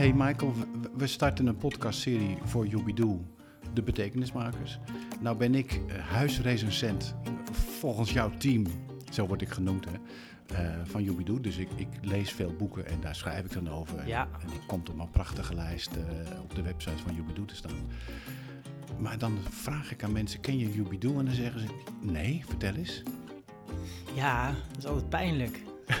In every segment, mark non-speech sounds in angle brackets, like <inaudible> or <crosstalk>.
Hey Michael, we- starten een podcastserie voor Jobidoe, de betekenismakers. Nou ben ik eh, huisrecensent volgens jouw team, zo word ik genoemd hè, eh, van Jobidoe. Dus ik, ik lees veel boeken en daar schrijf ik dan over. Ja. En die komt op een prachtige lijst eh, op de website van Jobidoe te staan. Maar dan vraag ik aan mensen, ken je Jobidoe? En dan zeggen ze, nee, vertel eens. Ja, dat is altijd pijnlijk. <laughs>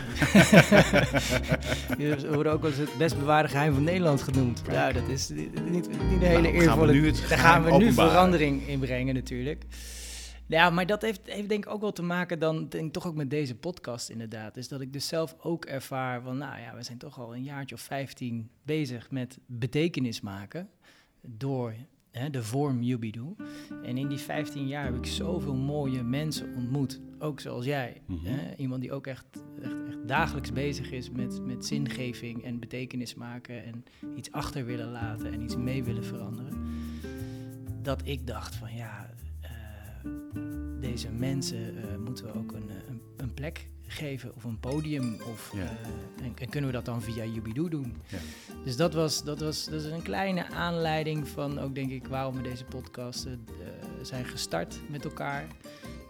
Je wordt ook eens het best bewaarde geheim van Nederland genoemd. Ja, dat is niet, niet een hele Nou, we eervolle... Daar gaan we nu openbaren. verandering in brengen natuurlijk. Ja, maar dat heeft, heeft denk ik ook wel te maken dan denk ik toch ook met deze podcast inderdaad. Is dat ik dus zelf ook ervaar van, nou ja, we zijn toch al een jaartje of 15 bezig met betekenis maken door hè, de vorm Yubidoe. En in die 15 jaar heb ik zoveel mooie mensen ontmoet. Ook zoals jij. Mhm. hè? Iemand die ook echt dagelijks bezig is met, met zingeving en betekenis maken. En iets achter willen laten en iets mee willen veranderen. Dat ik dacht van ja, eh, deze mensen eh, moeten we ook een, eh, een, een plek geven of een podium. Of, Ja. en, en kunnen we dat dan via Yubidoe doen? Ja. Dus dat was, dat was dat is een kleine aanleiding van ook denk ik waarom we deze podcast zijn gestart met elkaar.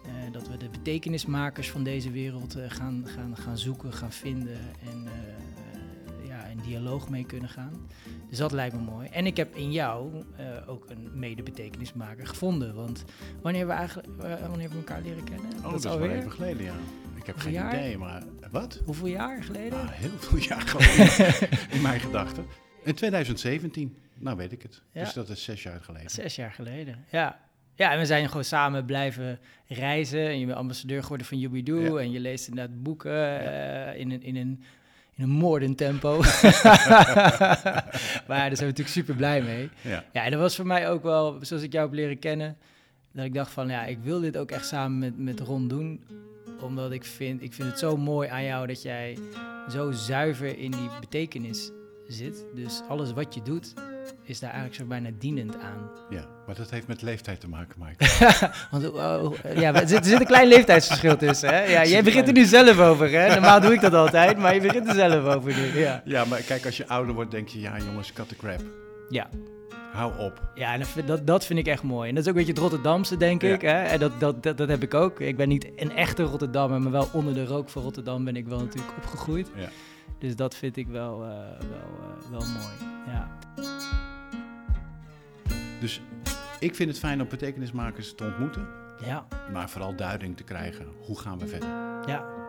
Eh, dat we de betekenismakers van deze wereld eh, gaan, gaan, gaan zoeken, gaan vinden en eh, ja, in dialoog mee kunnen gaan. Dus dat lijkt me mooi. En ik heb in jou ook een mede-betekenismaker gevonden. Want wanneer we eigenlijk wanneer we elkaar leren kennen? Oh, dat is wel even geleden, ja. Ik heb geen jaar? idee, maar wat? Hoeveel jaar geleden? Ah, heel veel <laughs> jaar geleden <laughs> in mijn gedachten. In 2017, nou weet ik het. Ja. Dus dat is zes jaar geleden. Zes jaar geleden, ja. Ja, en we zijn gewoon samen blijven reizen. En je bent ambassadeur geworden van Yubidoe. Ja. En je leest inderdaad boeken eh, in, een, in, een, in een moordend tempo. <laughs> maar daar zijn we natuurlijk super blij mee. Ja. Ja, en dat was voor mij ook wel, zoals ik jou heb leren kennen... dat ik dacht van, ja, ik wil dit ook echt samen met, met Ron doen. Omdat ik vind, ik vind het zo mooi aan jou dat jij zo zuiver in die betekenis zit. Dus alles wat je doet, is daar eigenlijk zo bijna dienend aan. <laughs> ja, maar dat heeft met leeftijd te maken, Mike. Want oh, ja, er zit, er zit een klein leeftijdsverschil tussen. Hè? Ja, jij begint er nu zelf over. Hè? Normaal doe ik dat altijd, maar je begint er zelf over nu. Ja, Ja, maar kijk, als je ouder wordt, denk je, ja jongens, cut the crap. ja. Hou op. ja en dat, vind- dat, vind ik echt mooi. En dat is ook een beetje het Rotterdamse, denk Ja. ik. Hè? En dat, dat, dat, dat heb ik ook. Ik ben niet een echte Rotterdammer, maar wel onder de rook van Rotterdam ben ik wel natuurlijk opgegroeid. Ja. Dus dat vind ik wel, eh, wel, eh, wel mooi. Ja. Dus ik vind het fijn om betekenismakers te ontmoeten. Ja, Maar vooral duiding te krijgen, hoe gaan we verder? ja.